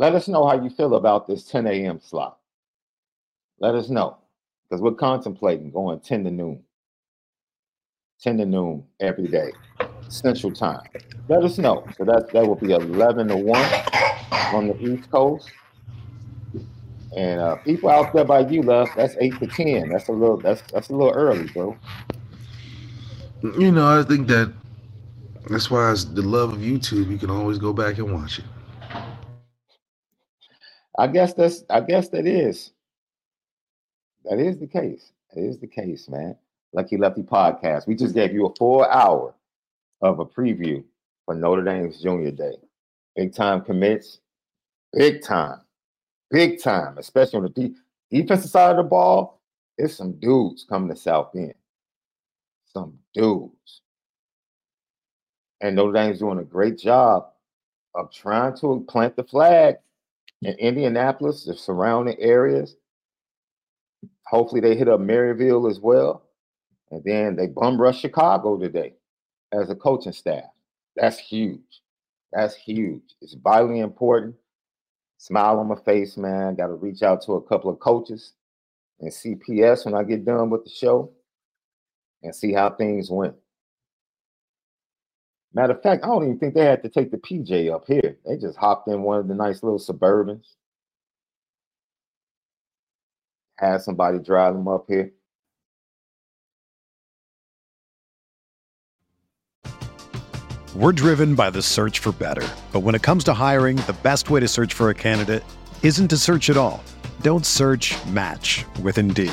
Let us know how you feel about this 10 a.m. slot. Let us know because we're contemplating going 10 to noon. 10 to noon every day, Central Time. Let us know. So that that will be 11 to 1 on the East Coast. And uh, people out there by you, love, that's eight to ten. That's a little that's that's a little early, bro. You know, I think that that's why it's the love of YouTube. You can always go back and watch it. I guess that's I guess that is. That is the case. That is the case, man. Lucky Lefty podcast. We just gave you a full hour of a preview for Notre Dame's Junior Day. Big time commits, big time, big time, especially on the de- defensive side of the ball. There's some dudes coming to South Bend. Some dudes. And Notre Dame's doing a great job of trying to plant the flag in Indianapolis, the surrounding areas. Hopefully, they hit up Maryville as well. And then they bum rush Chicago today as a coaching staff. That's huge. That's huge. It's vitally important. Smile on my face, man. Got to reach out to a couple of coaches and CPS when I get done with the show and see how things went. Matter of fact, I don't even think they had to take the PJ up here. They just hopped in one of the nice little Suburbans. Had somebody drive them up here. We're driven by the search for better. But when it comes to hiring, the best way to search for a candidate isn't to search at all. Don't search match with Indeed.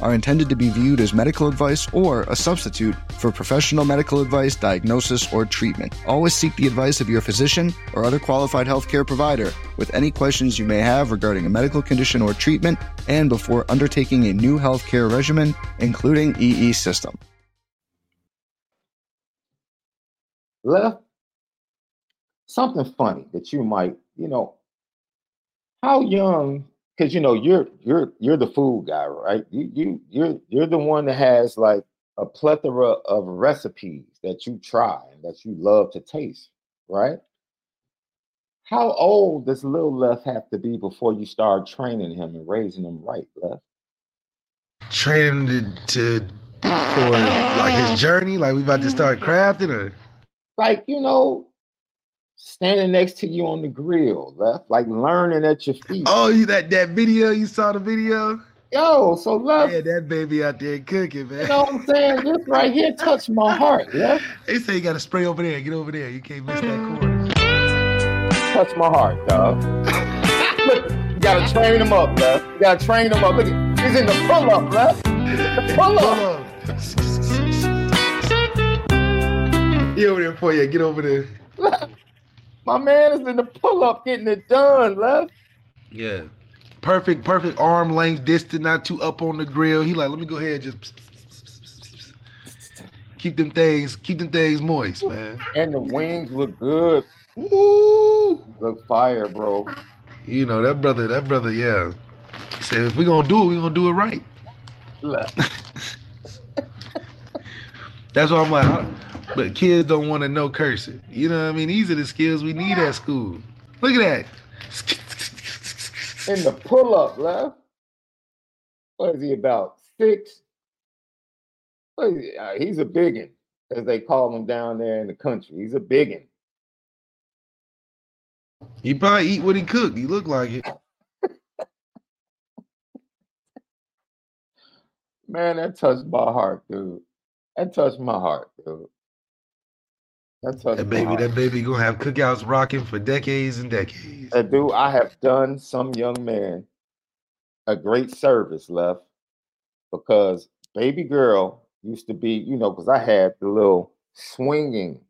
are intended to be viewed as medical advice or a substitute for professional medical advice, diagnosis, or treatment. Always seek the advice of your physician or other qualified healthcare provider with any questions you may have regarding a medical condition or treatment and before undertaking a new healthcare regimen, including EE system. Left something funny that you might, you know, how young because you know you're you're you're the food guy, right? You you you're you're the one that has like a plethora of recipes that you try and that you love to taste, right? How old does little Left have to be before you start training him and raising him right, Left? Training to, to for like his journey, like we about to start crafting, or like you know, standing next to you on the grill, left, like learning at your feet. Oh, you that that video? You saw the video? Yo, so left. Yeah, that baby out there cooking, man. You know what I'm saying? This right here touched my heart, left. They say you got to spray over there. Get over there. You can't miss that corner. Touch my heart, dog. Look, you gotta train him up, left. You gotta train him up. Look, he's in the pull up, left. The pull up. He over there for you. Get over there. My man is in the pull up getting it done, left. Yeah. Perfect, perfect arm length distance, not too up on the grill. He like, let me go ahead and just keep them things, keep them things moist, man. And the wings look good. Ooh. Look fire, bro. You know, that brother, that brother, yeah. He said, if we're gonna do it, we're gonna do it right. That's why I'm like, but kids don't want to know cursing. You know what I mean? These are the skills we need at school. Look at that. In the pull up, left. What is he about? Six? He? Uh, he's a biggin, as they call him down there in the country. He's a biggin. He probably eat what he cooked. He looked like it. Man, that touched my heart, dude. That touched my heart, dude. That's that baby. That baby gonna have cookouts rocking for decades and decades. Uh, dude, I have done some young man a great service left because baby girl used to be, you know, because I had the little swinging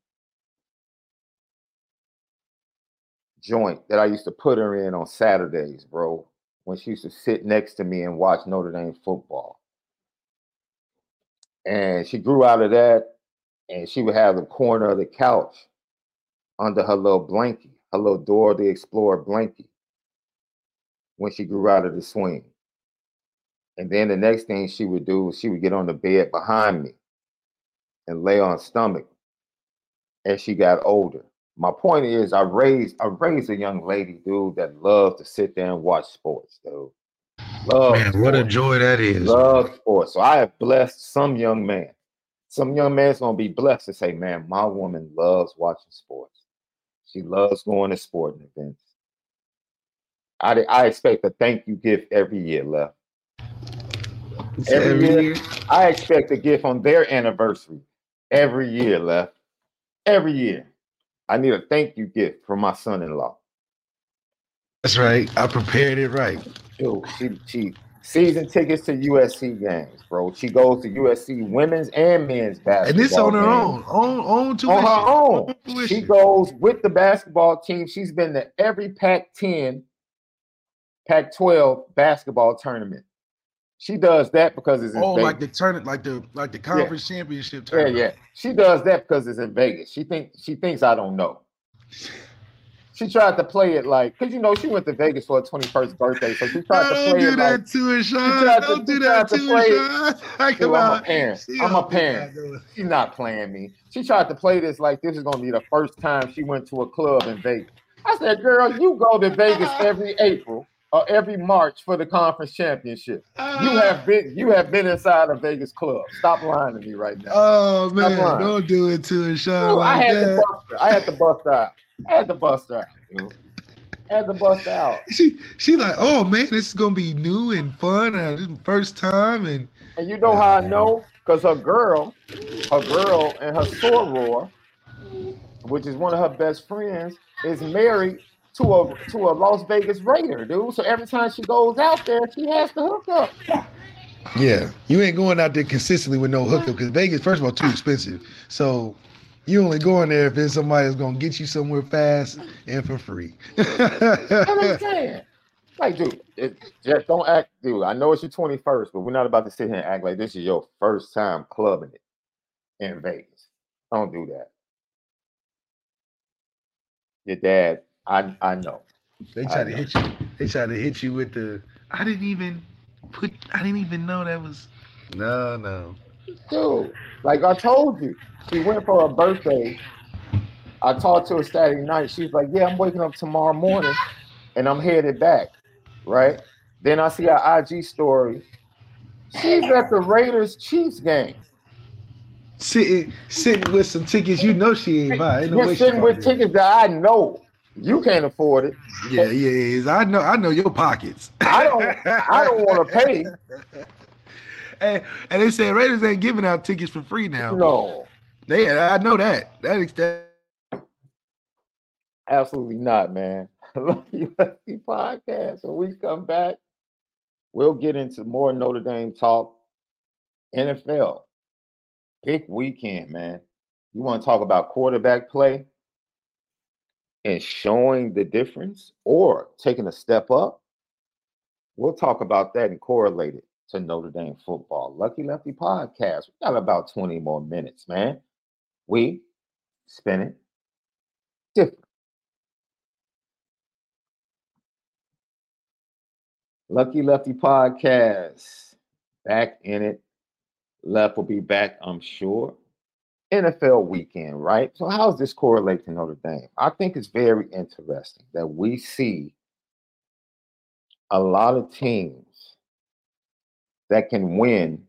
joint that I used to put her in on Saturdays, bro, when she used to sit next to me and watch Notre Dame football. And she grew out of that and she would have the corner of the couch under her little blankie, her little Dora the Explorer blankie when she grew out of the swing. And then the next thing she would do, she would get on the bed behind me and lay on stomach as she got older. My point is, I raised I raised a young lady, dude, that loved to sit there and watch sports, dude. Love man, sports. what a joy that is. Love sports. So I have blessed some young man some young man's gonna be blessed to say, man, my woman loves watching sports. She loves going to sporting events. I, I expect a thank you gift every year, left. Every, every year, year, I expect a gift on their anniversary every year, left. Every year. I need a thank you gift from my son-in-law. That's right. I prepared it right. Dude, she she season tickets to USC games, bro. She goes to USC women's and men's basketball. And this on her own, on own tuition. On her own. own she goes with the basketball team. She's been to every Pac-10, Pac-12 basketball tournament. She does that because it's in oh, Vegas. like the tournament, like the like the conference yeah. championship tournament. Yeah, yeah. She does that because it's in Vegas. She thinks she thinks I don't know she tried to play it like because you know she went to Vegas for her 21st birthday, so she tried to play do it that like, to her, Sean. Don't to, do that to, her, Sean. I'm a parent. She I'm a parent. She's not playing me. She tried to play this like this is gonna be the first time she went to a club in Vegas. I said, girl, you go to Vegas every April or every March for the conference championship. You uh. have been you have been inside a Vegas club. Stop lying to me right now. Oh man, don't do it to her, Sean. Ooh, like I had that. to bust her. I had to bust out. Had to bust her out. You know? had to bust out. She she like, oh man, this is gonna be new and fun and first time and and you know how I know? Because her girl, her girl and her soror, which is one of her best friends, is married to a to a Las Vegas Raider, dude. So every time she goes out there, she has to hook up. Yeah, you ain't going out there consistently with no hookup because Vegas, first of all, too expensive. So you only going there if it's somebody that's gonna get you somewhere fast and for free. I'm saying. Like, dude, it, just don't act, dude. I know it's your 21st, but we're not about to sit here and act like this is your first time clubbing it in Vegas. Don't do that. Your dad, I I know. They try to hit you. They try to hit you with the. I didn't even put. I didn't even know that was. No, no. Dude, like I told you, she went for her birthday. I talked to her Saturday night. She's like, "Yeah, I'm waking up tomorrow morning, and I'm headed back." Right. Then I see her IG story. She's at the Raiders Chiefs game. Sitting, sitting with some tickets you know she ain't buying. You're sitting with tickets that I know you can't afford it. Yeah, yeah, yeah. I know. I know your pockets. I don't. I don't want to pay. And, and they said Raiders ain't giving out tickets for free now. No, they. I know that. That extent. Absolutely not, man. Lucky Lucky podcast. When we come back, we'll get into more Notre Dame talk. NFL, big weekend, man. You want to talk about quarterback play and showing the difference or taking a step up? We'll talk about that and correlate it to Notre Dame football. Lucky Lefty podcast. We got about 20 more minutes, man. We spin it different. Lucky Lefty podcast. Back in it. Left will be back, I'm sure. NFL weekend, right? So, how does this correlate to Notre Dame? I think it's very interesting that we see a lot of teams that can win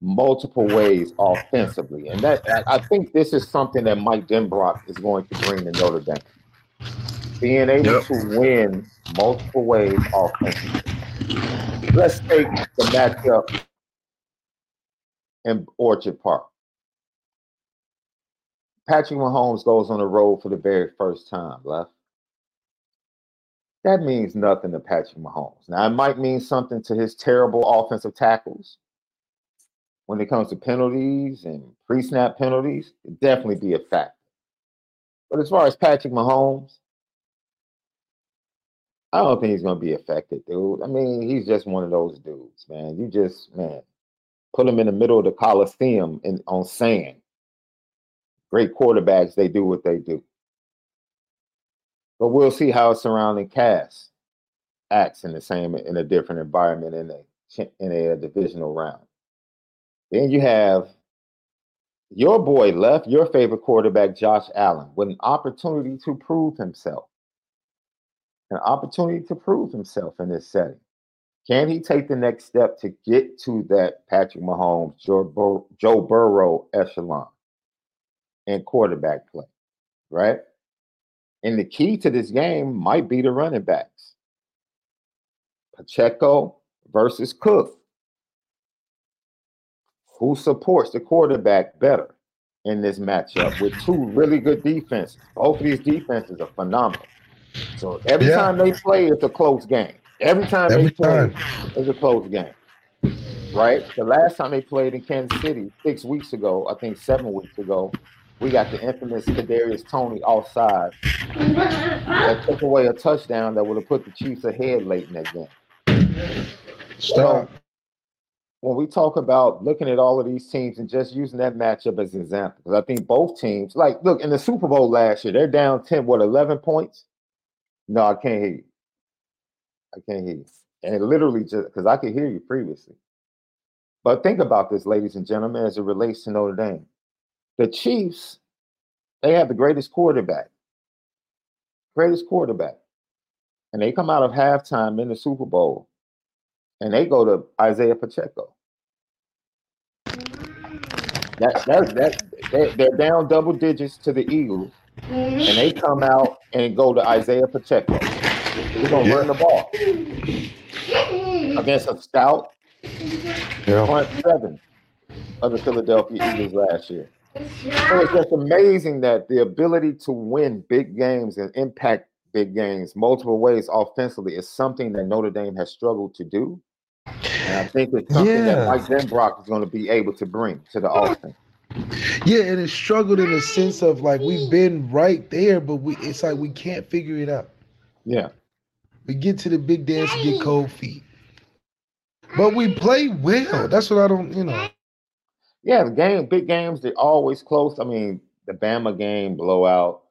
multiple ways offensively. And that I think this is something that Mike Denbrock is going to bring to Notre Dame. Being able yep. to win multiple ways offensively. Let's take the matchup in Orchard Park. Patrick Mahomes goes on the road for the very first time, left. That means nothing to Patrick Mahomes. Now, it might mean something to his terrible offensive tackles. When it comes to penalties and pre snap penalties, it definitely be a factor. But as far as Patrick Mahomes, I don't think he's going to be affected, dude. I mean, he's just one of those dudes, man. You just, man, put him in the middle of the Coliseum in, on sand. Great quarterbacks, they do what they do. But we'll see how a surrounding cast acts in the same in a different environment in a in a divisional round. Then you have your boy left, your favorite quarterback, Josh Allen, with an opportunity to prove himself. An opportunity to prove himself in this setting. Can he take the next step to get to that Patrick Mahomes, Joe, Joe Burrow echelon in quarterback play? Right? And the key to this game might be the running backs. Pacheco versus Cook. Who supports the quarterback better in this matchup with two really good defenses? Both of these defenses are phenomenal. So every yeah. time they play, it's a close game. Every time every they play, time. it's a close game. Right? The last time they played in Kansas City six weeks ago, I think seven weeks ago, we got the infamous Kadarius Toney offside that took away a touchdown that would have put the Chiefs ahead late in that game. So when we talk about looking at all of these teams and just using that matchup as an example, because I think both teams, like, look in the Super Bowl last year, they're down ten, what, eleven points? No, I can't hear you. I can't hear you. And it literally just because I could hear you previously. But think about this, ladies and gentlemen, as it relates to Notre Dame. The Chiefs, they have the greatest quarterback, greatest quarterback. And they come out of halftime in the Super Bowl and they go to Isaiah Pacheco. That, that, that, they, they're down double digits to the Eagles and they come out and go to Isaiah Pacheco. He's going to yeah. run the ball against a stout yeah. front seven of the Philadelphia Eagles last year. So it's just amazing that the ability to win big games and impact big games multiple ways offensively is something that Notre Dame has struggled to do. And I think it's something Yeah. that Mike Denbrock is going to be able to bring to the offense. Yeah, and it struggled in the sense of like we've been right there, but we it's like we can't figure it out. Yeah. We get to the big dance and get cold feet. But we play well. That's what I don't, you know. Yeah, the game, big games, they're always close. I mean, the Bama game blowout.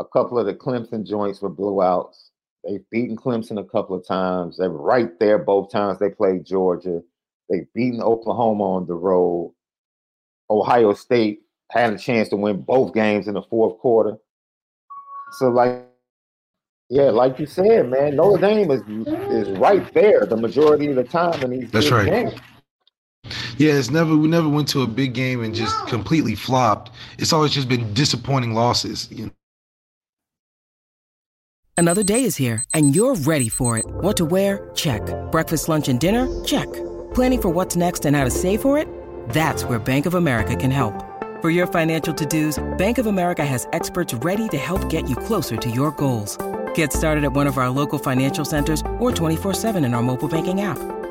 A couple of the Clemson joints were blowouts. They've beaten Clemson a couple of times. They're right there both times they played Georgia. They've beaten Oklahoma on the road. Ohio State had a chance to win both games in the fourth quarter. So, like, yeah, like you said, man, Notre Dame is is right there the majority of the time in these That's right. games. Yeah, it's never we never went to a big game and just completely flopped. It's always just been disappointing losses. You know? Another day is here, and you're ready for it. What to wear? Check. Breakfast, lunch, and dinner? Check. Planning for what's next and how to save for it? That's where Bank of America can help. For your financial to-dos, Bank of America has experts ready to help get you closer to your goals. Get started at one of our local financial centers or 24-7 in our mobile banking app.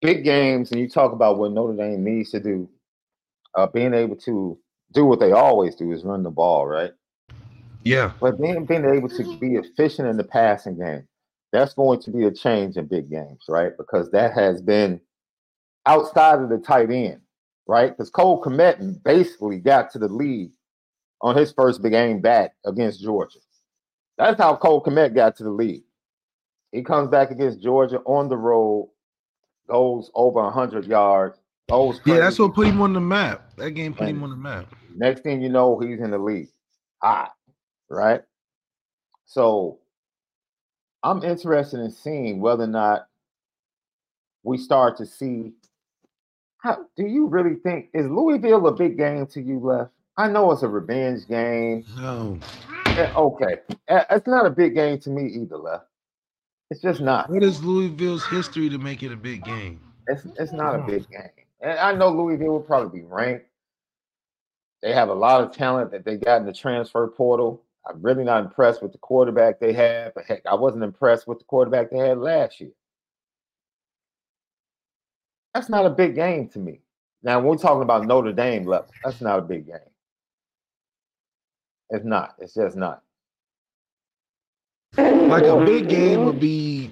Big games and you talk about what Notre Dame needs to do, uh, being able to do what they always do is run the ball, right? Yeah. But being being able to be efficient in the passing game, that's going to be a change in big games, right? Because that has been outside of the tight end, right? Because Cole Kmet basically got to the lead on his first big game back against Georgia. That's how Cole Kmet got to the lead. He comes back against Georgia on the road, goes over 100 yards, goes Yeah, that's what put him on the map. That game put him on the map. Next thing you know, he's in the league. Hot, right? So I'm interested in seeing whether or not we start to see how do you really think is Louisville a big game to you left? I know it's a revenge game. No. Eh, Okay. Eh, It's not a big game to me either, left. It's just not. What is Louisville's history to make it a big game? It's it's not a big game. And I know Louisville will probably be ranked. They have a lot of talent that they got in the transfer portal. I'm really not impressed with the quarterback they have. But heck, I wasn't impressed with the quarterback they had last year. That's not a big game to me. Now, when we're talking about Notre Dame level, that's not a big game. It's not. It's just not. Like a big game would be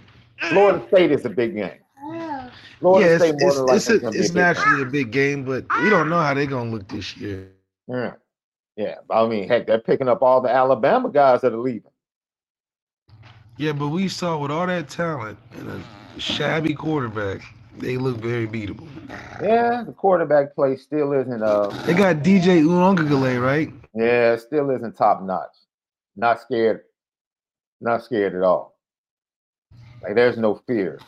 Florida State is a big game. Florida yeah, it's, State more it's, it's, is a, gonna be it's a game. naturally a big game, but we don't know how they're gonna look this year. Yeah. Yeah. But I mean, heck, they're picking up all the Alabama guys that are leaving. Yeah, but we saw with all that talent and a shabby quarterback, they look very beatable. Yeah, the quarterback play still isn't uh They got DJ Uiagalelei, right? yeah, still isn't top notch. Not scared, not scared at all. Like there's no fear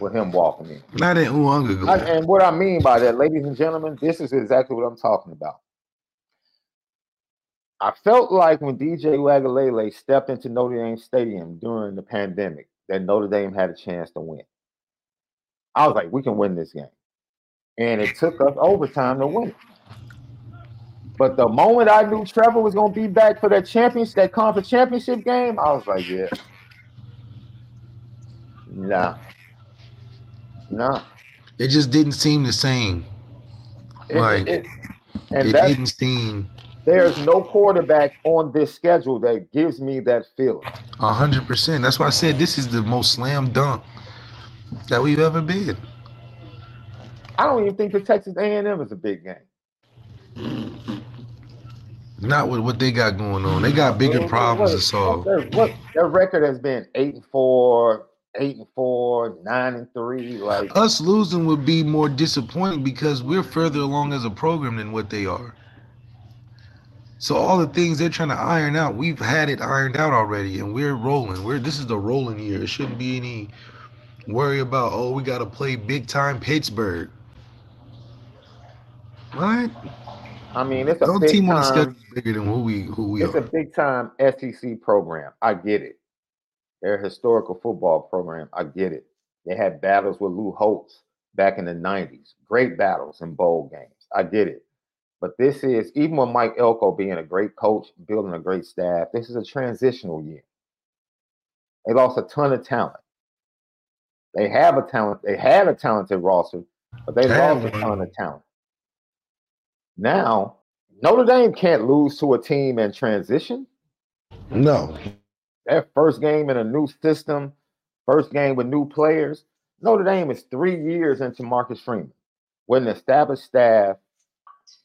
with him walking in. Not in I- Uiagalelei. and what I mean by that, ladies and gentlemen, this is exactly what I'm talking about. I felt like when DJ Uiagalelei stepped into Notre Dame Stadium during the pandemic, that Notre Dame had a chance to win. I was like, we can win this game. And it took us overtime to win it. But the moment I knew Trevor was going to be back for that championship, that conference championship game, I was like, yeah. Nah. Nah. It just didn't seem the same. It- Right. it- and it that's didn't seem there's no quarterback on this schedule that gives me that feeling. a hundred percent. That's why I said this is the most slam dunk that we've ever been. I don't even think the Texas A&M is a big game. Not with what they got going on. They got bigger problems to solve. Their, what, their record has been eight and four, eight and four, nine and three. Like Us losing would be more disappointing because we're further along as a program than what they are. So all the things they're trying to iron out, we've had it ironed out already, and we're rolling. We're this is the rolling year. It shouldn't be any worry about oh we got to play big time Pittsburgh. What? I mean, it's a No big team on the schedule bigger than who we who we It's a big time SEC program. I get it. They're a historical football program. I get it. They had battles with Lou Holtz back in the 90s. Great battles in bowl games. I get it. But this is, even with Mike Elko being a great coach, building a great staff, this is a transitional year. They lost a ton of talent. They have a talent, they had a talented roster, but they have lost a ton of talent. Now, Notre Dame can't lose to a team in transition. No, That first game in a new system, first game with new players. Notre Dame is three years into Marcus Freeman with an established staff.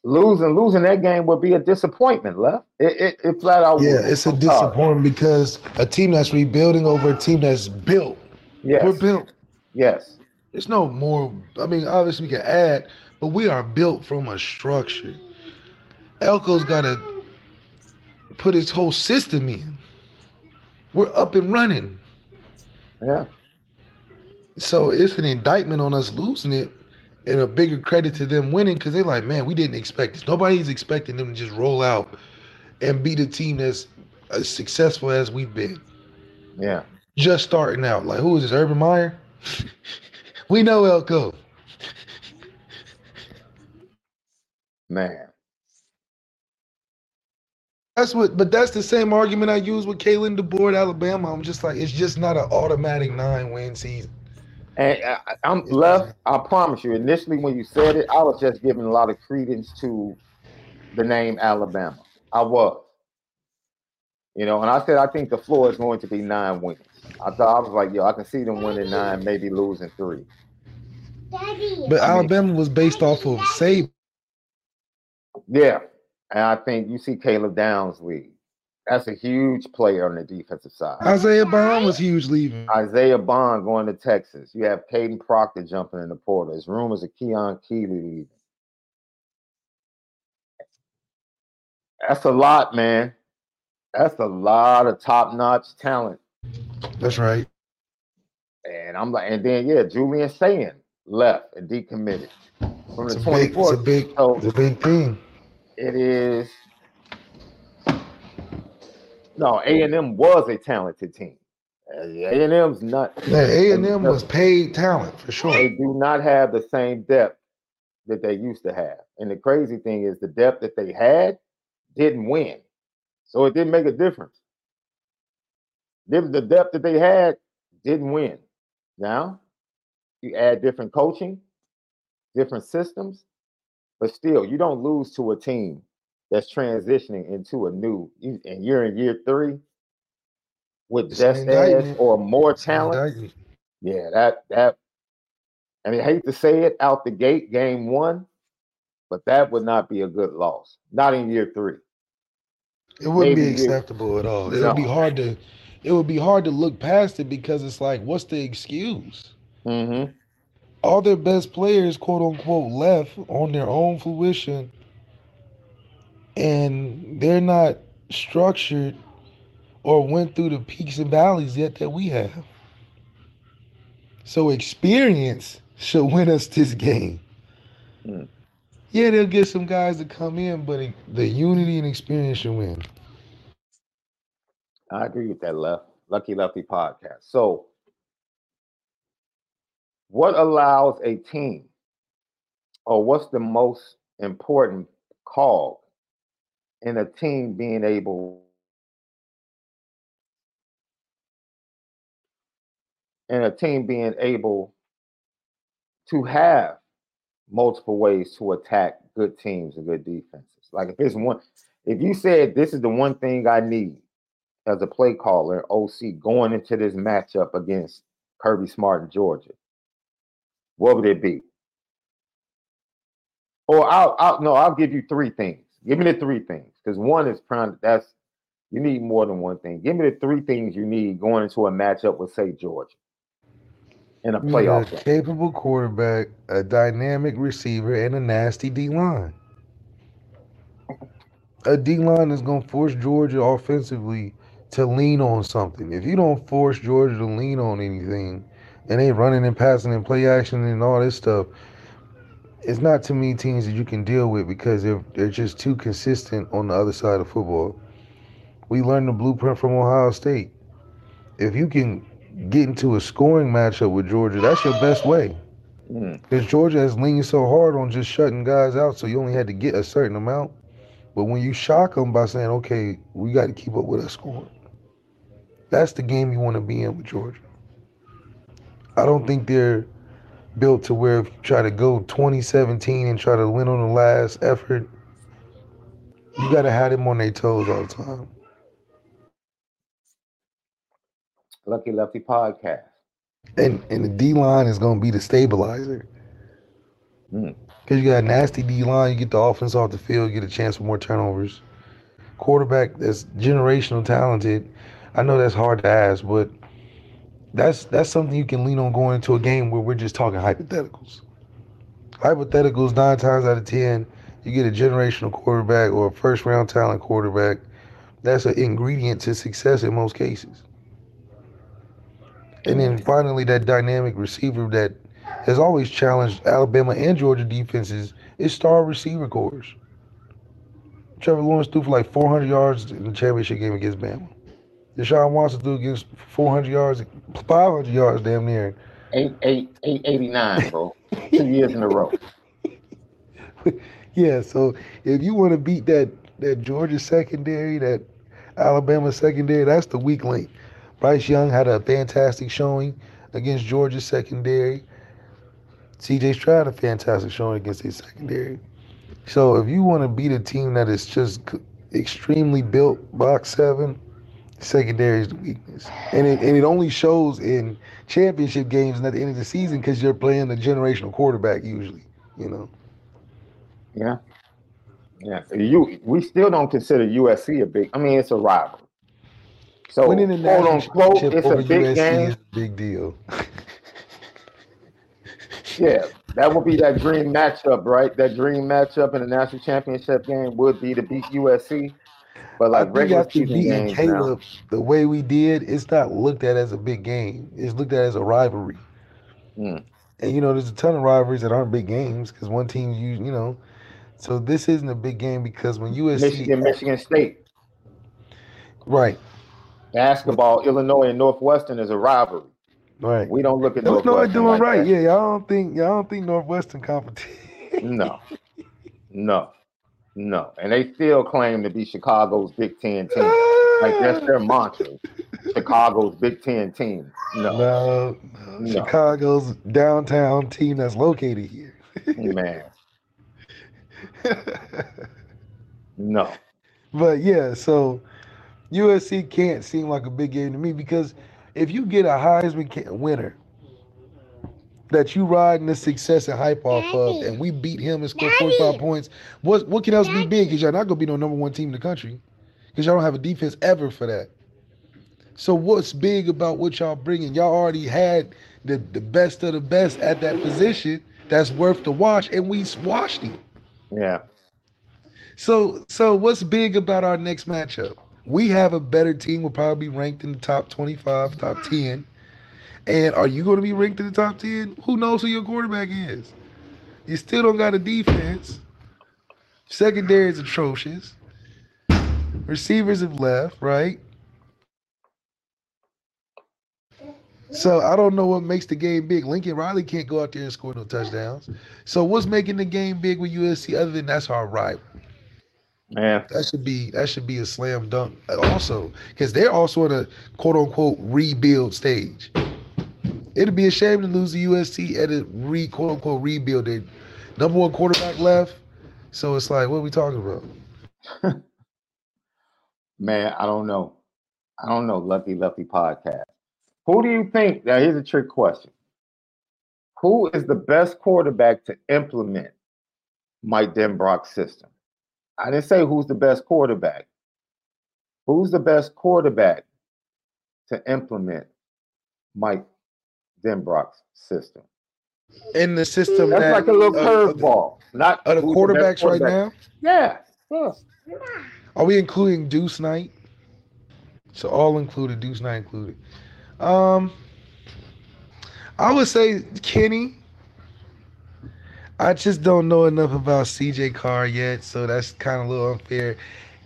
Losing losing that game would be a disappointment, left. It, it, it flat out. yeah, it's a disappointment because a team that's rebuilding over a team that's built. Yes. We're built. Yes. There's no more. I mean, obviously we can add, but we are built from a structure. Elko's got to put his whole system in. We're up and running. Yeah. So it's an indictment on us losing it and a bigger credit to them winning because they're like, man, we didn't expect this. Nobody's expecting them to just roll out and beat a team that's as successful as we've been. Yeah. Just starting out. Like, who is this, Urban Meyer? we know Elko. Man. That's what, but that's the same argument I use with Kalen DeBoer at Alabama. I'm just like, it's just not an automatic nine win season. And I, I'm left. I promise you. Initially, when you said it, I was just giving a lot of credence to the name Alabama. I was. You know, and I said I think the floor is going to be nine wins. I thought I was like, yo, I can see them winning nine, maybe losing three. Daddy. But I mean- Alabama was based off of Saban. Yeah, and I think you see Caleb Downs lead. That's a huge player on the defensive side. Isaiah Bond was huge leaving. Isaiah Bond going to Texas. You have Kadyn Proctor jumping in the portal. There's rumors of Keon Keeley leaving. That's a lot, man. That's a lot of top-notch talent. That's right. And I'm like, and then yeah, Julian Sayin left and decommitted from It's the a big, it's a 24th. big, So it's a big thing. It is. No, A and M was a talented team. Uh, a and M's not. A and M was paid talent for sure. They do not have the same depth that they used to have. And the crazy thing is, the depth that they had didn't win, so it didn't make a difference. The depth that they had didn't win. Now, you add different coaching, different systems, but still, you don't lose to a team that's transitioning into a new, and you're in year three with It's just or more talent. Yeah, that that. I mean, I hate to say it out the gate, game one, but that would not be a good loss. Not in year three. It wouldn't be Maybe you- acceptable at all. It would be hard to, it would be hard to look past it because it's like, what's the excuse? Mm-hmm. All their best players, quote unquote, left on their own fruition, and they're not structured or went through the peaks and valleys yet that we have. So experience should win us this game. Hmm. Yeah, they'll get some guys to come in, but it, the unity and experience should win. I agree with that, Left Lucky Lefty podcast. So, what allows a team, or what's the most important call in a team being able, in a team being able to have multiple ways to attack good teams and good defenses? Like if it's one, if you said this is the one thing I need as a play caller, OC, going into this matchup against Kirby Smart in Georgia, what would it be? Or I'll, I'll no, I'll give you three things. Give me the three things because one is prime. That's you need more than one thing. Give me the three things you need going into a matchup with, say, Georgia. in a playoff a capable quarterback, a dynamic receiver, and a nasty D line. A D line is going to force Georgia offensively to lean on something. If you don't force Georgia to lean on anything, and they running and passing and play action and all this stuff, it's not too many teams that you can deal with because they're they're just too consistent on the other side of football. We learned the blueprint from Ohio State. If you can get into a scoring matchup with Georgia, that's your best way. Mm. Because Georgia has leaned so hard on just shutting guys out, so you only had to get a certain amount. But when you shock them by saying, "Okay, we got to keep up with our scoring," that's the game you want to be in with Georgia. I don't think they're built to where if you try to go 2017 and try to win on the last effort, you got to have them on their toes all the time. Lucky Lefty podcast. And and the D line is going to be the stabilizer. Mm. Because you got a nasty D line, you get the offense off the field, you get a chance for more turnovers. Quarterback that's generational talented. I know that's hard to ask, but that's that's something you can lean on going into a game where we're just talking hypotheticals. Hypotheticals nine times out of ten, you get a generational quarterback or a first round talent quarterback. That's an ingredient to success in most cases. And then mm. finally, that dynamic receiver that has always challenged Alabama and Georgia defenses is star receiver cores. Trevor Lawrence threw for like 400 yards in the championship game against Bama. Deshaun Watson threw against 400 yards, 500 yards damn near. Eight, eight, eight, 89, bro. Two years in a row. Yeah, so if you want to beat that that Georgia secondary, that Alabama secondary, that's the weak link. Bryce Young had a fantastic showing against Georgia secondary. CJ Stroud a fantastic showing against his secondary. So if you want to beat a team that is just extremely built box seven, secondary is the weakness, and it and it only shows in championship games and at the end of the season because you're playing the generational quarterback usually. You know. Yeah. Yeah. You we still don't consider USC a big I mean it's a rival. So Winning the quote unquote, it's a big USC game. is a big deal. Yeah, that would be that dream matchup, right? That dream matchup in the national championship game would be to beat USC. But I like think after beating now, Caleb the way we did, it's not looked at as a big game. It's looked at as a rivalry. Mm. And you know, there's a ton of rivalries that aren't big games because one team you you know. So this isn't a big game because when USC Michigan, Michigan State, right, basketball, Illinois and Northwestern is a rivalry. right. We don't look at No, no, Northwestern doing like right. that. Yeah, y'all don't think y'all don't think Northwestern competition. No, no, no. And they still claim to be Chicago's Big Ten team. Like that's their mantra. Chicago's Big Ten team. No, no, no, No. Chicago's downtown team that's located here. man. No. But yeah, so USC can't seem like a big game to me because if you get a Heisman winner that you riding the success and hype off of, and we beat him and score 45 points, what what can else be big? Because y'all not gonna be no number one team in the country, because y'all don't have a defense ever for that. So what's big about what y'all bringing? Y'all already had the the best of the best at that position that's worth the watch, and we washed him. Yeah. So so what's big about our next matchup? We have a better team. We'll probably be ranked in the top 25, top 10. And are you going to be ranked in the top 10? Who knows who your quarterback is? You still don't got a defense. Secondary is atrocious. Receivers have left, right? So I don't know what makes the game big. Lincoln Riley can't go out there and score no touchdowns. So what's making the game big with USC other than that's our rival? Man. That should be that should be a slam dunk also because they're also in a quote unquote rebuild stage. It'd be a shame to lose the USC at a re quote unquote rebuild. They number one quarterback left, so it's like what are we talking about? Man, I don't know. I don't know. Lucky Lucky podcast. Who do you think? Now, here's a trick question. Who is the best quarterback to implement Mike Denbrock's system? I didn't say who's the best quarterback. Who's the best quarterback to implement Mike Denbrock's system. In the system That's that like a little uh, curveball. Not Are the quarterbacks right now? Yeah. yeah. Are we including Deuce Knight? So all included, Deuce Knight included. Um, I would say Kenny. I just don't know enough about CJ Carr yet, so that's kind of a little unfair.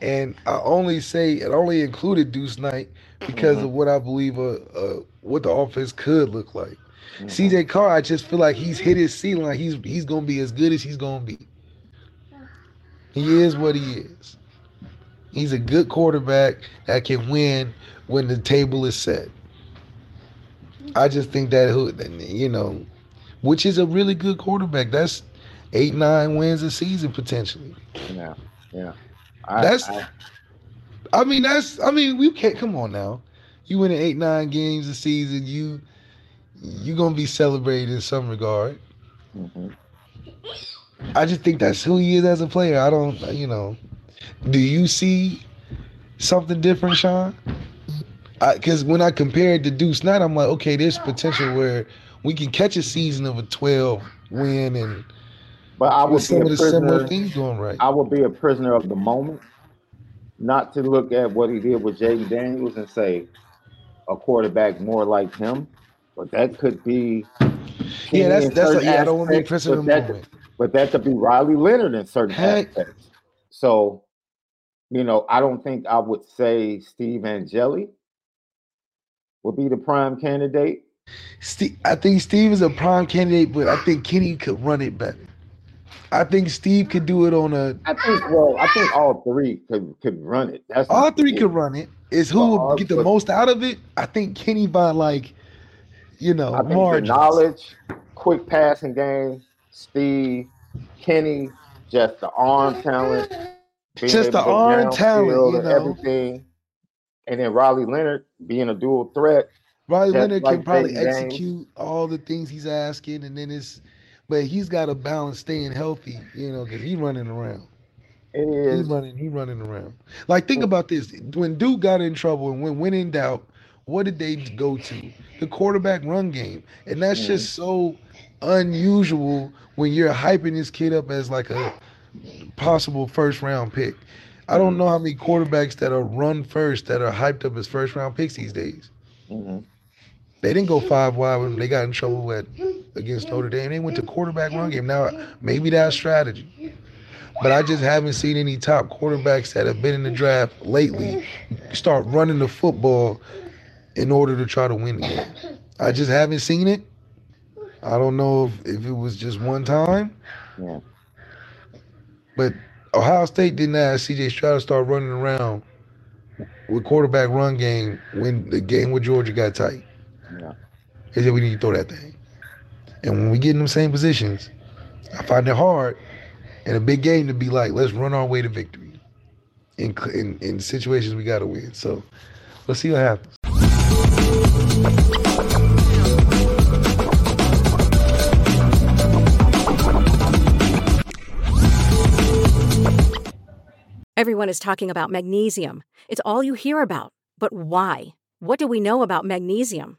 And I only say it only included Deuce Knight because of what I believe uh, uh, what the offense could look like. CJ Carr, I just feel like he's hit his ceiling. Like he's he's gonna be as good as he's gonna be. He is what he is. He's a good quarterback that can win when the table is set. I just think that who you know, which is a really good quarterback. That's eight nine wins a season potentially. Yeah. Yeah. I, That's- I, I mean, that's I mean, we can't come on now. You win eight nine games a season, you you're gonna be celebrated in some regard. mhm. I just think that's who he is as a player. I don't, you know. Do you see something different, Shaun? Because when I compared it to Deuce Knight, I'm like, okay, there's potential where we can catch a season of a 12 win and But I would be a of the similar prisoner. things going right. I would be a prisoner of the moment, not to look at what he did with Jayden Daniels and say a quarterback more like him. But that could be. yeah, that's that's certain yeah. I don't want to be a but that- But that could be Riley Leonard in certain Heck. aspects. So, you know, I don't think I would say Steve Angeli would be the prime candidate. Steve, I think Steve is a prime candidate, but I think Kenny could run it better. I think Steve could do it on a. I think. Well, I think all three could could run it. That's All three could run it. Is who Well, will get the most out of it? I think Kenny by like, you know, I think the margins. knowledge, quick passing game, Steve, Kenny, just the arm talent, Just the arm talent, you and know. everything. And then Riley Leonard being a dual threat. Riley Leonard like can probably execute all the things he's asking, and then it's, but he's got to balance staying healthy, you know, because he's running around. It He's running, he running around. Like think about this: when Duke got in trouble and when when in doubt, what did they go to? The quarterback run game, and that's Mhm. just so unusual when you're hyping this kid up as like a possible first round pick. I don't know how many quarterbacks that are run first that are hyped up as first round picks these days. mhm. They didn't go five wide when they got in trouble at against Notre Dame. They went to quarterback run game. Now maybe that's strategy. But I just haven't seen any top quarterbacks that have been in the draft lately start running the football in order to try to win the game. I just haven't seen it. I don't know if, if it was just one time, Yeah. but Ohio State didn't ask CJ Stroud to start running around with quarterback run game when the game with Georgia got tight. Yeah. They said we need to throw that thing. And when we get in them same positions, I find it hard in a big game to be like, let's run our way to victory. In in, in situations we got to win. So let's see what happens. Everyone is talking about magnesium. It's all you hear about. But why? What do we know about magnesium?